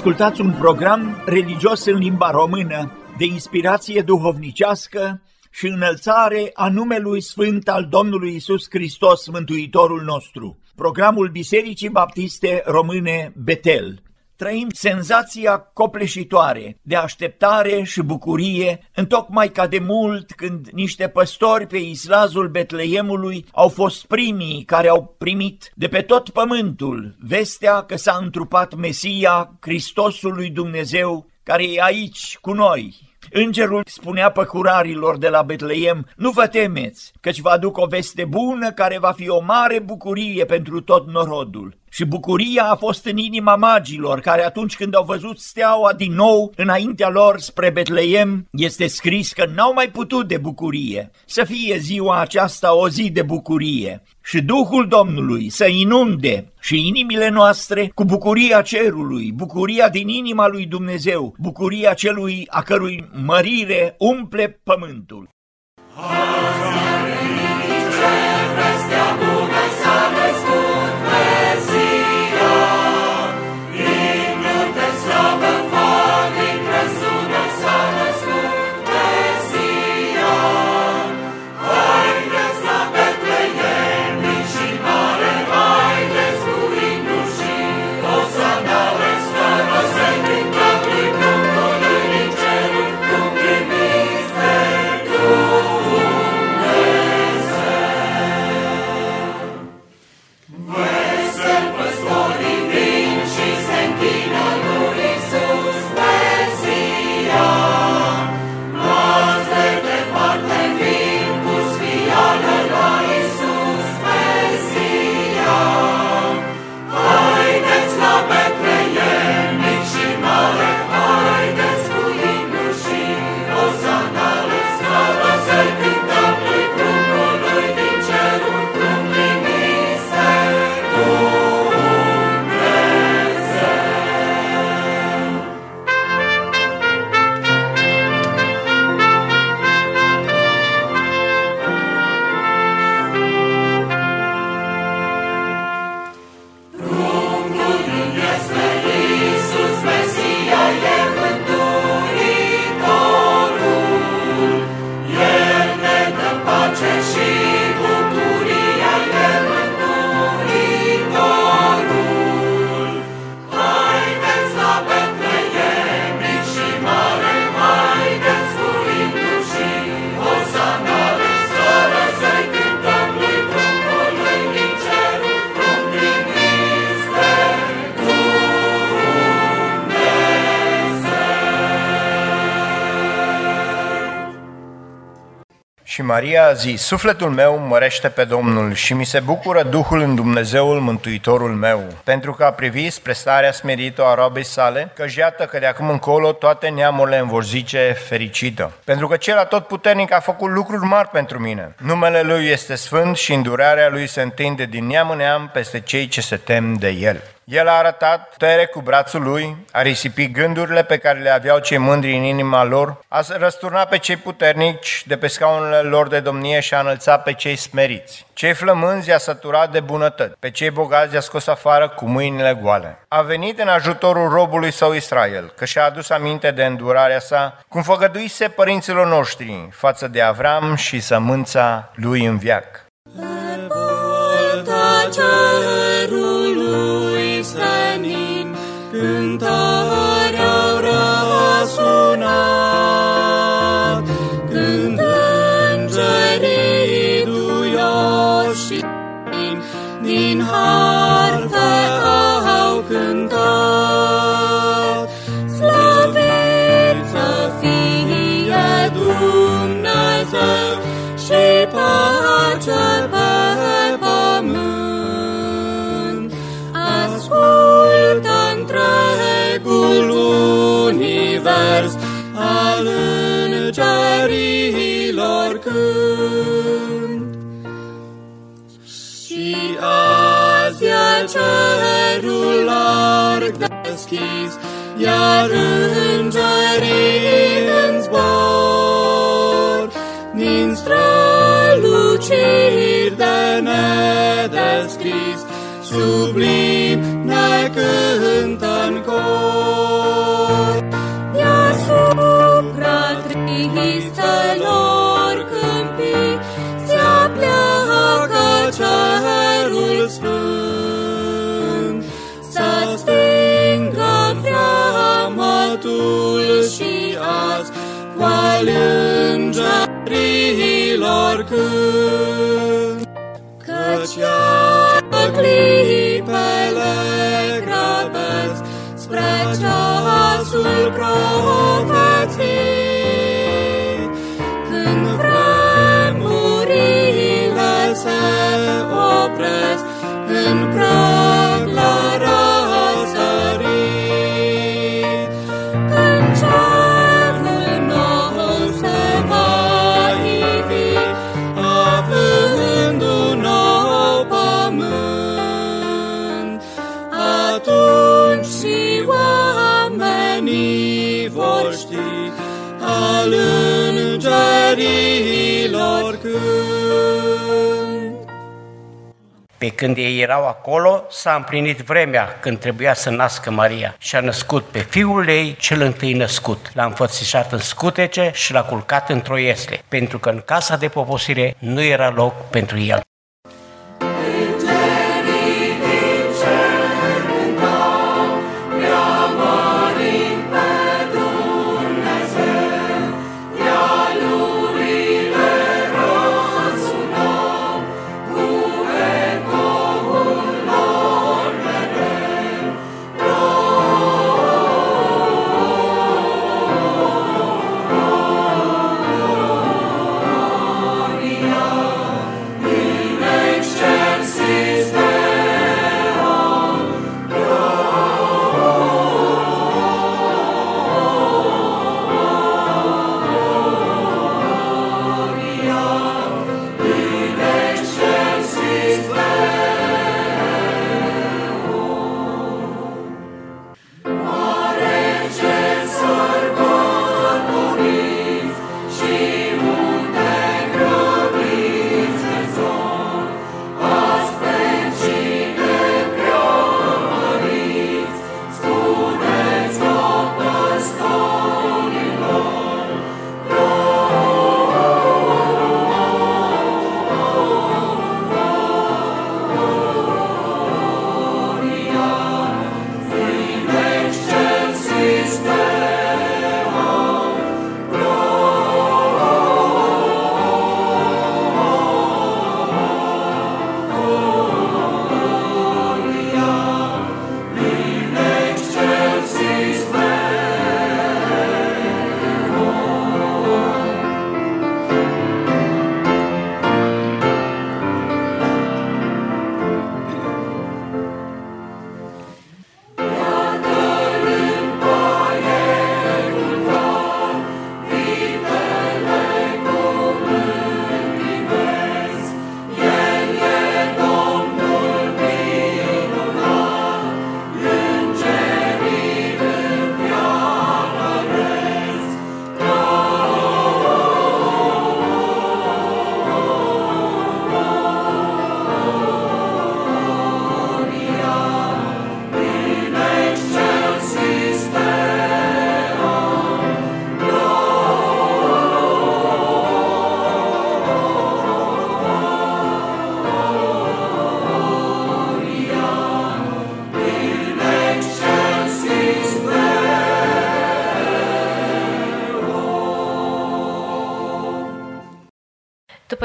Ascultați un program religios în limba română de inspirație duhovnicească și înălțare a numelui Sfânt al Domnului Isus Hristos, Mântuitorul nostru. Programul Bisericii Baptiste Române Betel. Trăim senzația copleșitoare de așteptare și bucurie, întocmai ca de mult când niște păstori pe islazul Betleemului au fost primii care au primit de pe tot pământul vestea că s-a întrupat Mesia, Hristosul lui Dumnezeu, care e aici cu noi, Îngerul spunea păcurarilor de la Betleem, nu vă temeți, căci vă aduc o veste bună care va fi o mare bucurie pentru tot norodul. Și bucuria a fost în inima magilor, care atunci când au văzut steaua din nou înaintea lor spre Betleem, este scris că n-au mai putut de bucurie. Să fie ziua aceasta o zi de bucurie și Duhul Domnului să inunde și inimile noastre cu bucuria cerului, bucuria din inima lui Dumnezeu, bucuria celui a cărui mărire umple pământul. Și Maria a zis, sufletul meu mărește pe Domnul și mi se bucură Duhul în Dumnezeul Mântuitorul meu, pentru că a privit spre starea smerită a robei sale, că iată că de acum încolo toate neamurile îmi vor zice fericită. Pentru că cel atotputernic a făcut lucruri mari pentru mine. Numele Lui este sfânt și îndurarea Lui se întinde din neam în neam peste cei ce se tem de El. El a arătat putere cu brațul lui, a risipit gândurile pe care le aveau cei mândri în inima lor, a răsturnat pe cei puternici de pe scaunele lor de domnie și a înălțat pe cei smeriți. Cei flămânzi i-a săturat de bunătăți, pe cei bogați i-a scos afară cu mâinile goale. A venit în ajutorul robului său Israel, că și-a adus aminte de îndurarea sa, cum făgăduise părinților noștri față de Avram și sămânța lui în viac. Iar zbor, din străluciri de nedescris, sublim îngerilor cânt. Pe când ei erau acolo, s-a împlinit vremea când trebuia să nască Maria și a născut pe fiul ei cel întâi născut. L-a înfățișat în scutece și l-a culcat într-o iesle, pentru că în casa de poposire nu era loc pentru el.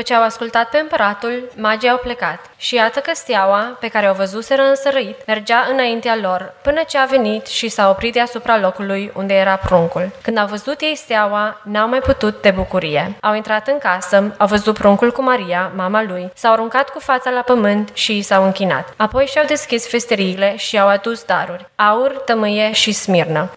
Ce au ascultat pe împăratul, magii au plecat. Și iată că steaua, pe care o văzuseră însărăit, mergea înaintea lor, până ce a venit și s-a oprit deasupra locului unde era pruncul. Când au văzut ei steaua, n-au mai putut de bucurie. Au intrat în casă, au văzut pruncul cu Maria, mama lui, s-au aruncat cu fața la pământ și s-au închinat. Apoi și-au deschis festeriile și au adus daruri, aur, tămâie și smirnă.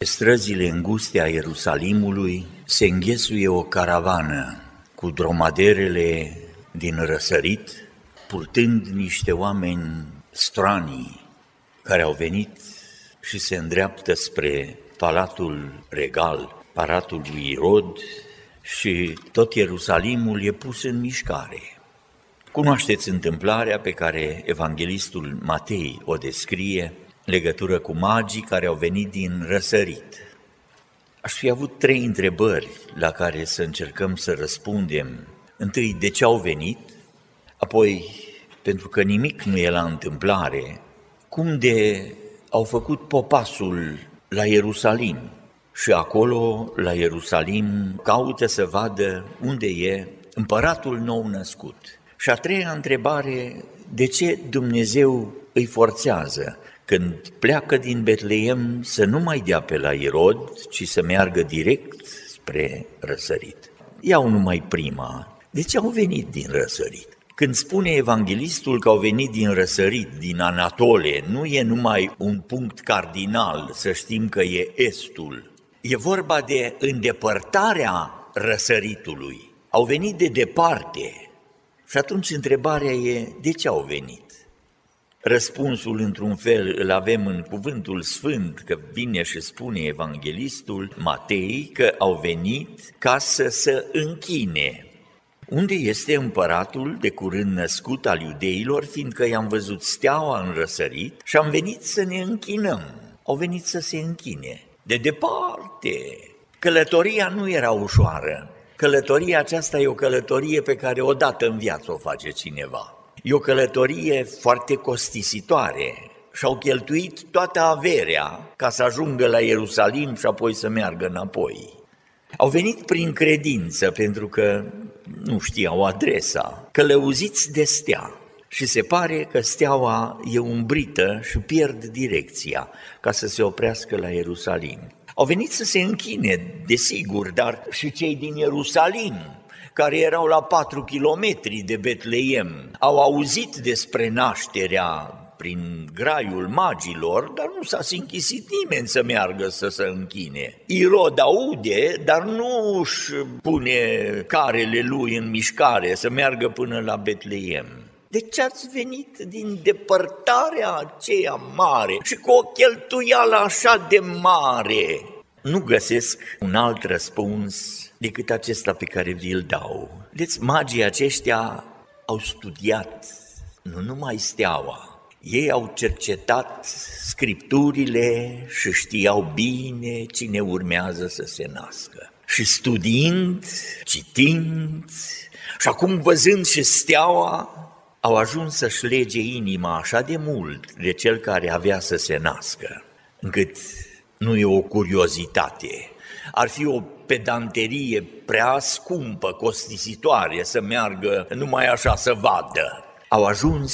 Pe străzile înguste a Ierusalimului se înghesuie o caravană cu dromaderele din răsărit, purtând niște oameni stranii care au venit și se îndreaptă spre Palatul Regal, Palatul lui Irod și tot Ierusalimul e pus în mișcare. Cunoașteți întâmplarea pe care evanghelistul Matei o descrie legătură cu magii care au venit din răsărit. Aș fi avut trei întrebări la care să încercăm să răspundem. Întâi, de ce au venit? Apoi, pentru că nimic nu e la întâmplare, cum de au făcut popasul la Ierusalim și acolo, la Ierusalim, caută să vadă unde e împăratul nou născut. Și a treia întrebare, de ce Dumnezeu îi forțează când pleacă din Betleem să nu mai dea pe la Irod, ci să meargă direct spre răsărit. Iau numai prima. De ce au venit din răsărit? Când spune evanghelistul că au venit din răsărit, din Anatole, nu e numai un punct cardinal să știm că e estul. E vorba de îndepărtarea răsăritului. Au venit de departe. Și atunci întrebarea e, de ce au venit? Răspunsul, într-un fel, îl avem în cuvântul sfânt, că vine și spune evanghelistul Matei că au venit ca să se închine. Unde este împăratul de curând născut al iudeilor, fiindcă i-am văzut steaua în răsărit și am venit să ne închinăm. Au venit să se închine. De departe! Călătoria nu era ușoară. Călătoria aceasta e o călătorie pe care odată în viață o face cineva. E o călătorie foarte costisitoare și-au cheltuit toată averea ca să ajungă la Ierusalim și apoi să meargă înapoi. Au venit prin credință pentru că nu știau adresa, călăuziți de stea. Și se pare că steaua e umbrită și pierd direcția ca să se oprească la Ierusalim. Au venit să se închine, desigur, dar și cei din Ierusalim care erau la patru kilometri de Betleem, au auzit despre nașterea prin graiul magilor, dar nu s-a închisit nimeni să meargă să se închine. Irod aude, dar nu își pune carele lui în mișcare să meargă până la Betleem. De ce ați venit din depărtarea aceea mare și cu o cheltuială așa de mare? Nu găsesc un alt răspuns decât acesta pe care vi-l dau. Deci magii aceștia au studiat nu numai steaua, ei au cercetat scripturile și știau bine cine urmează să se nască. Și studiind, citind și acum văzând și steaua, au ajuns să-și lege inima așa de mult de cel care avea să se nască, încât nu e o curiozitate, ar fi o pedanterie prea scumpă, costisitoare, să meargă numai așa să vadă. Au ajuns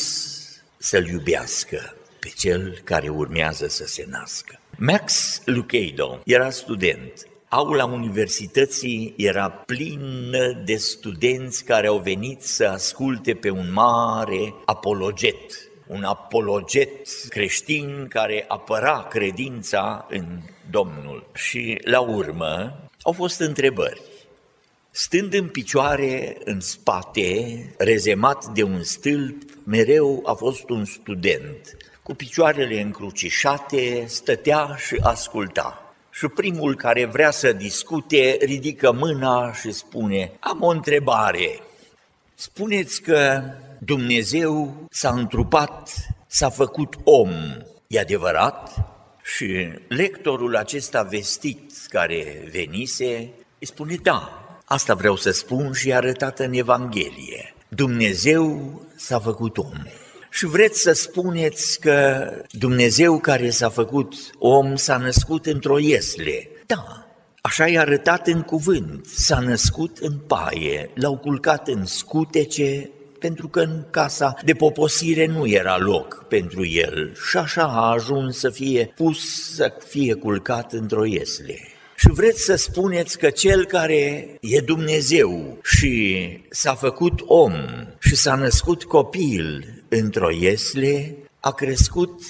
să-l iubească pe cel care urmează să se nască. Max Lucado era student. Aula universității era plină de studenți care au venit să asculte pe un mare apologet, un apologet creștin care apăra credința în Domnul. Și la urmă au fost întrebări. Stând în picioare, în spate, rezemat de un stâlp, mereu a fost un student. Cu picioarele încrucișate, stătea și asculta. Și primul care vrea să discute ridică mâna și spune, am o întrebare. Spuneți că Dumnezeu s-a întrupat, s-a făcut om, e adevărat? Și lectorul acesta vestit care venise îi spune, da, asta vreau să spun și e arătată în Evanghelie. Dumnezeu s-a făcut om. Și vreți să spuneți că Dumnezeu care s-a făcut om s-a născut într-o iesle. Da, așa e arătat în cuvânt. S-a născut în paie, l-au culcat în scutece, pentru că în casa de poposire nu era loc pentru el și așa a ajuns să fie pus să fie culcat într-o iesle. Și vreți să spuneți că cel care e Dumnezeu și s-a făcut om și s-a născut copil într-o iesle, a crescut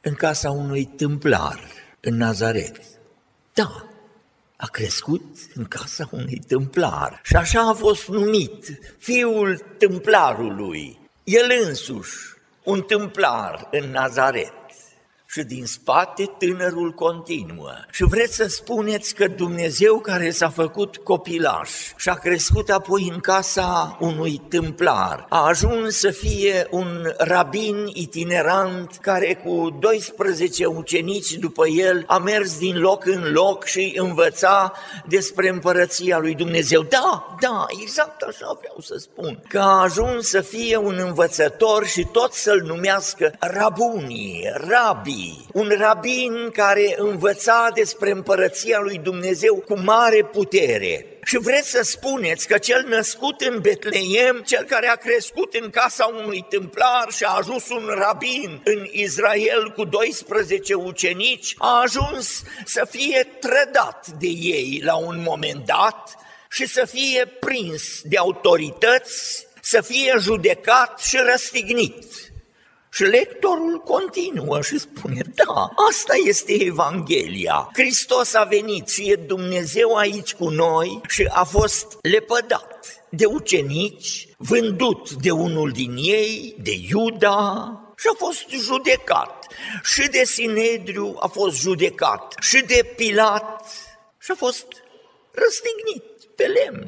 în casa unui tâmplar, în Nazaret. Da, a crescut în casa unui tâmplar și așa a fost numit fiul tâmplarului, el însuși, un tâmplar în Nazaret și din spate tânărul continuă. Și vreți să spuneți că Dumnezeu care s-a făcut copilaș și a crescut apoi în casa unui tâmplar, a ajuns să fie un rabin itinerant care cu 12 ucenici după el a mers din loc în loc și învăța despre împărăția lui Dumnezeu. Da, da, exact așa vreau să spun. Că a ajuns să fie un învățător și tot să-l numească rabunii, rabi, rabbii, un rabin care învăța despre împărăția lui Dumnezeu cu mare putere. Și vreți să spuneți că cel născut în Betleem, cel care a crescut în casa unui templar și a ajuns un rabin în Israel cu 12 ucenici, a ajuns să fie trădat de ei la un moment dat și să fie prins de autorități, să fie judecat și răstignit. Și lectorul continuă și spune, da, asta este Evanghelia. Hristos a venit și e Dumnezeu aici cu noi și a fost lepădat de ucenici, vândut de unul din ei, de Iuda, și a fost judecat. Și de Sinedriu a fost judecat, și de Pilat, și a fost răstignit pe lemn.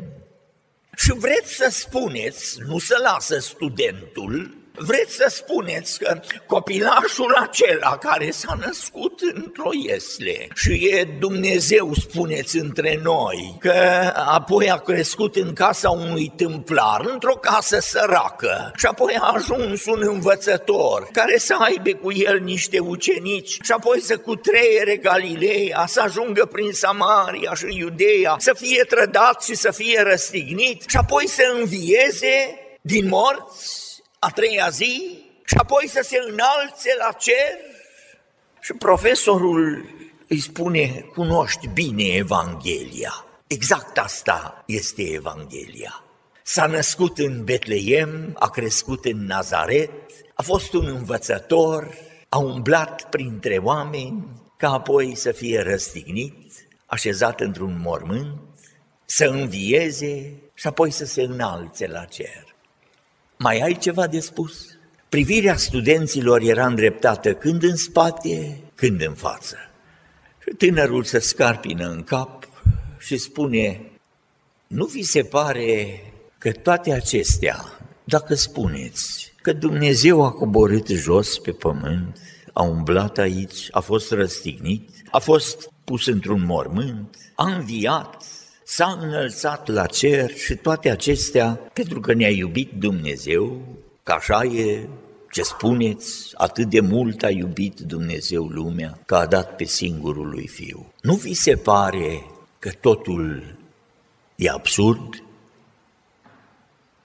Și vreți să spuneți, nu să lasă studentul, Vreți să spuneți că copilașul acela care s-a născut într-o iesle și e Dumnezeu, spuneți între noi, că apoi a crescut în casa unui tâmplar, într-o casă săracă și apoi a ajuns un învățător care să aibă cu el niște ucenici și apoi să cutreiere Galileea, să ajungă prin Samaria și Iudeea, să fie trădat și să fie răstignit și apoi să învieze din morți a treia zi și apoi să se înalțe la cer? Și profesorul îi spune, cunoști bine Evanghelia. Exact asta este Evanghelia. S-a născut în Betleem, a crescut în Nazaret, a fost un învățător, a umblat printre oameni, ca apoi să fie răstignit, așezat într-un mormânt, să învieze și apoi să se înalțe la cer. Mai ai ceva de spus? Privirea studenților era îndreptată când în spate, când în față. Și tânărul se scarpină în cap și spune, nu vi se pare că toate acestea, dacă spuneți că Dumnezeu a coborât jos pe pământ, a umblat aici, a fost răstignit, a fost pus într-un mormânt, a înviat, s-a înălțat la cer și toate acestea pentru că ne-a iubit Dumnezeu, că așa e ce spuneți, atât de mult a iubit Dumnezeu lumea că a dat pe singurul lui Fiu. Nu vi se pare că totul e absurd?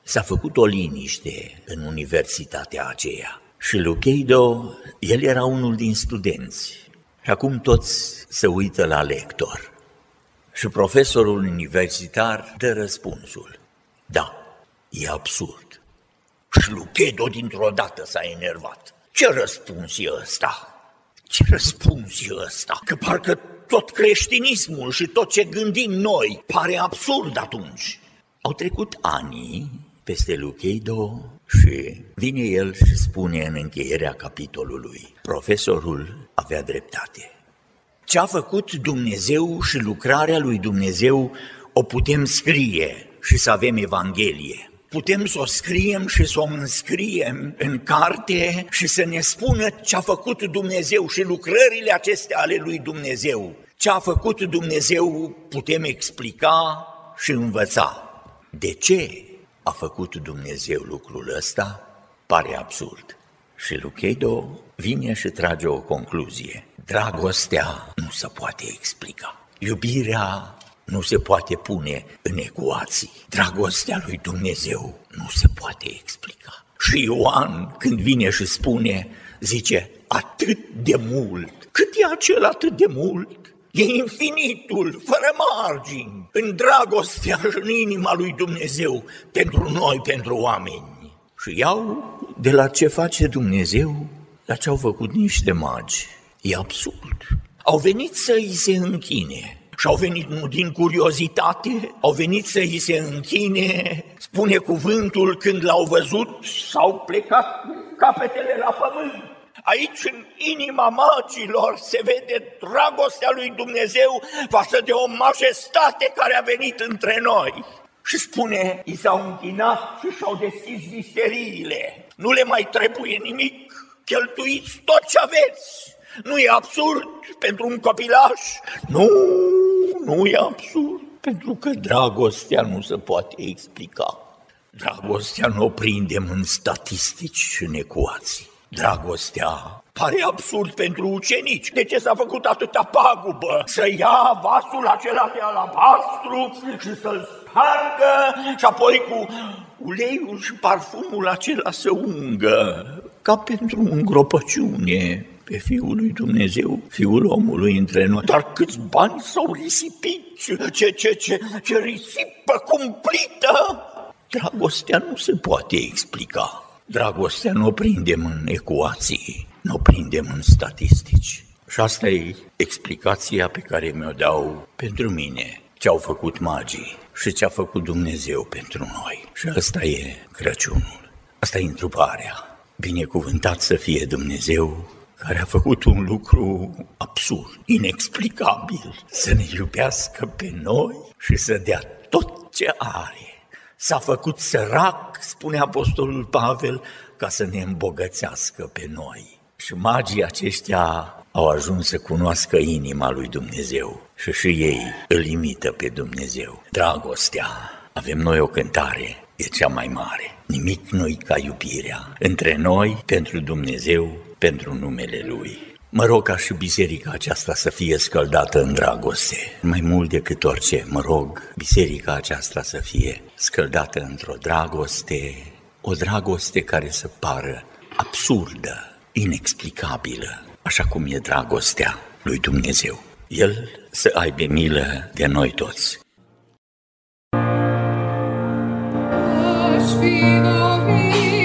S-a făcut o liniște în universitatea aceea și Lucheido, el era unul din studenți și acum toți se uită la lector. Și profesorul universitar dă răspunsul. Da, e absurd. Și Luchedo dintr-o dată s-a enervat. Ce răspuns e ăsta? Ce răspuns e ăsta? Că parcă tot creștinismul și tot ce gândim noi pare absurd atunci. Au trecut ani peste Lucheido și vine el și spune în încheierea capitolului, profesorul avea dreptate. Ce a făcut Dumnezeu și lucrarea lui Dumnezeu o putem scrie și să avem Evanghelie. Putem să o scriem și să o înscriem în carte și să ne spună ce a făcut Dumnezeu și lucrările acestea ale lui Dumnezeu. Ce a făcut Dumnezeu putem explica și învăța. De ce a făcut Dumnezeu lucrul ăsta? Pare absurd. Și Luchedo vine și trage o concluzie. Dragostea nu se poate explica. Iubirea nu se poate pune în ecuații. Dragostea lui Dumnezeu nu se poate explica. Și Ioan, când vine și spune, zice, atât de mult. Cât e acel atât de mult? E infinitul, fără margini, în dragostea și în inima lui Dumnezeu, pentru noi, pentru oameni. Și iau de la ce face Dumnezeu la ce au făcut niște magi. E absurd. au venit să îi se închine. Și au venit nu din curiozitate, au venit să îi se închine, spune cuvântul, când l-au văzut, s-au plecat capetele la pământ. Aici, în inima magilor, se vede dragostea lui Dumnezeu față de o majestate care a venit între noi. Și spune, i s-au închinat și și-au deschis visteriile. Nu le mai trebuie nimic, cheltuiți tot ce aveți. Nu e absurd pentru un copilaș? Nu, nu e absurd, pentru că dragostea nu se poate explica. Dragostea nu o prindem în statistici și în ecuații. Dragostea pare absurd pentru ucenici. De ce s-a făcut atâta pagubă? Să ia vasul acela de alabastru și să-l spargă și apoi cu uleiul și parfumul acela să ungă, ca pentru îngropăciune pe Fiul lui Dumnezeu, Fiul omului între noi. Dar câți bani s-au risipit, ce, ce, ce, ce risipă cumplită! Dragostea nu se poate explica. Dragostea nu o prindem în ecuații, nu o prindem în statistici. Și asta e explicația pe care mi-o dau pentru mine, ce au făcut magii și ce a făcut Dumnezeu pentru noi. Și asta e Crăciunul, asta e întruparea. Binecuvântat să fie Dumnezeu care a făcut un lucru absurd, inexplicabil, să ne iubească pe noi și să dea tot ce are. S-a făcut sărac, spune Apostolul Pavel, ca să ne îmbogățească pe noi. Și magii aceștia au ajuns să cunoască inima lui Dumnezeu și și ei îl imită pe Dumnezeu. Dragostea, avem noi o cântare, e cea mai mare. Nimic nu ca iubirea. Între noi, pentru Dumnezeu, pentru numele Lui. Mă rog ca și biserica aceasta să fie scăldată în dragoste. Mai mult decât orice, mă rog biserica aceasta să fie scăldată într-o dragoste, o dragoste care să pară absurdă, inexplicabilă, așa cum e dragostea lui Dumnezeu. El să aibă milă de noi toți. Aș fi dorit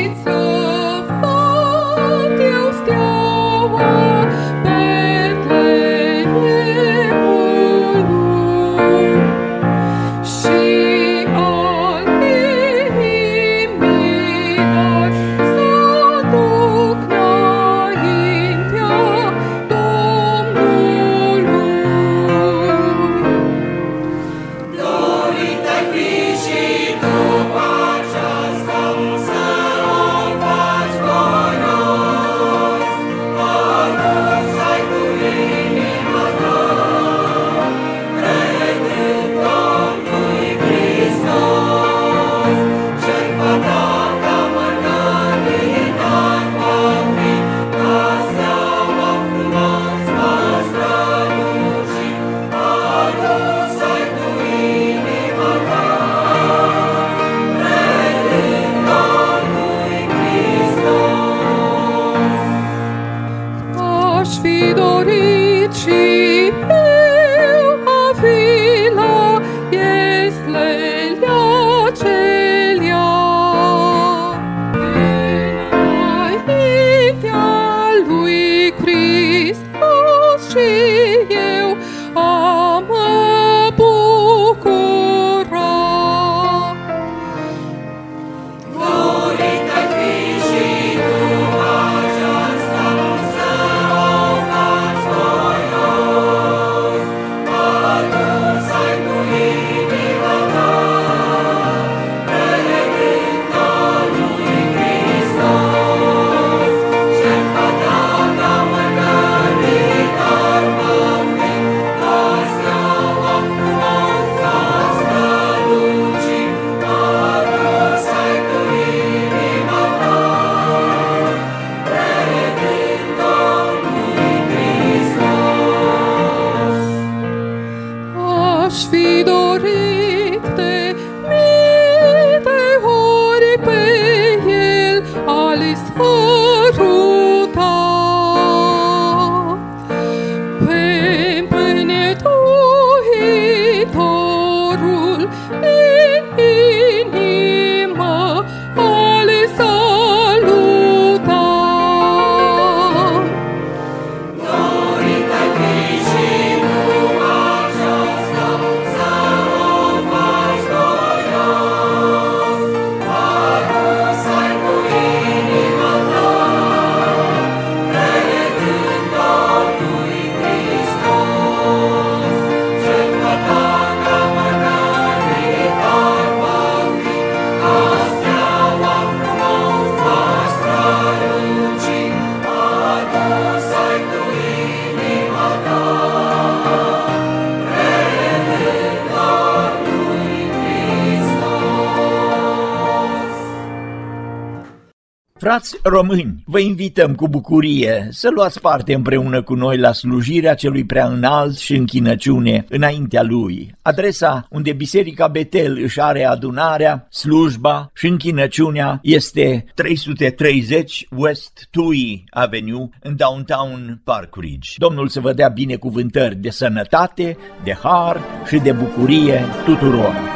Frați români, vă invităm cu bucurie să luați parte împreună cu noi la slujirea celui prea înalt și închinăciune înaintea lui. Adresa unde Biserica Betel își are adunarea, slujba și închinăciunea este 330 West Tui Avenue în downtown Park Ridge. Domnul să vă dea binecuvântări de sănătate, de har și de bucurie tuturor.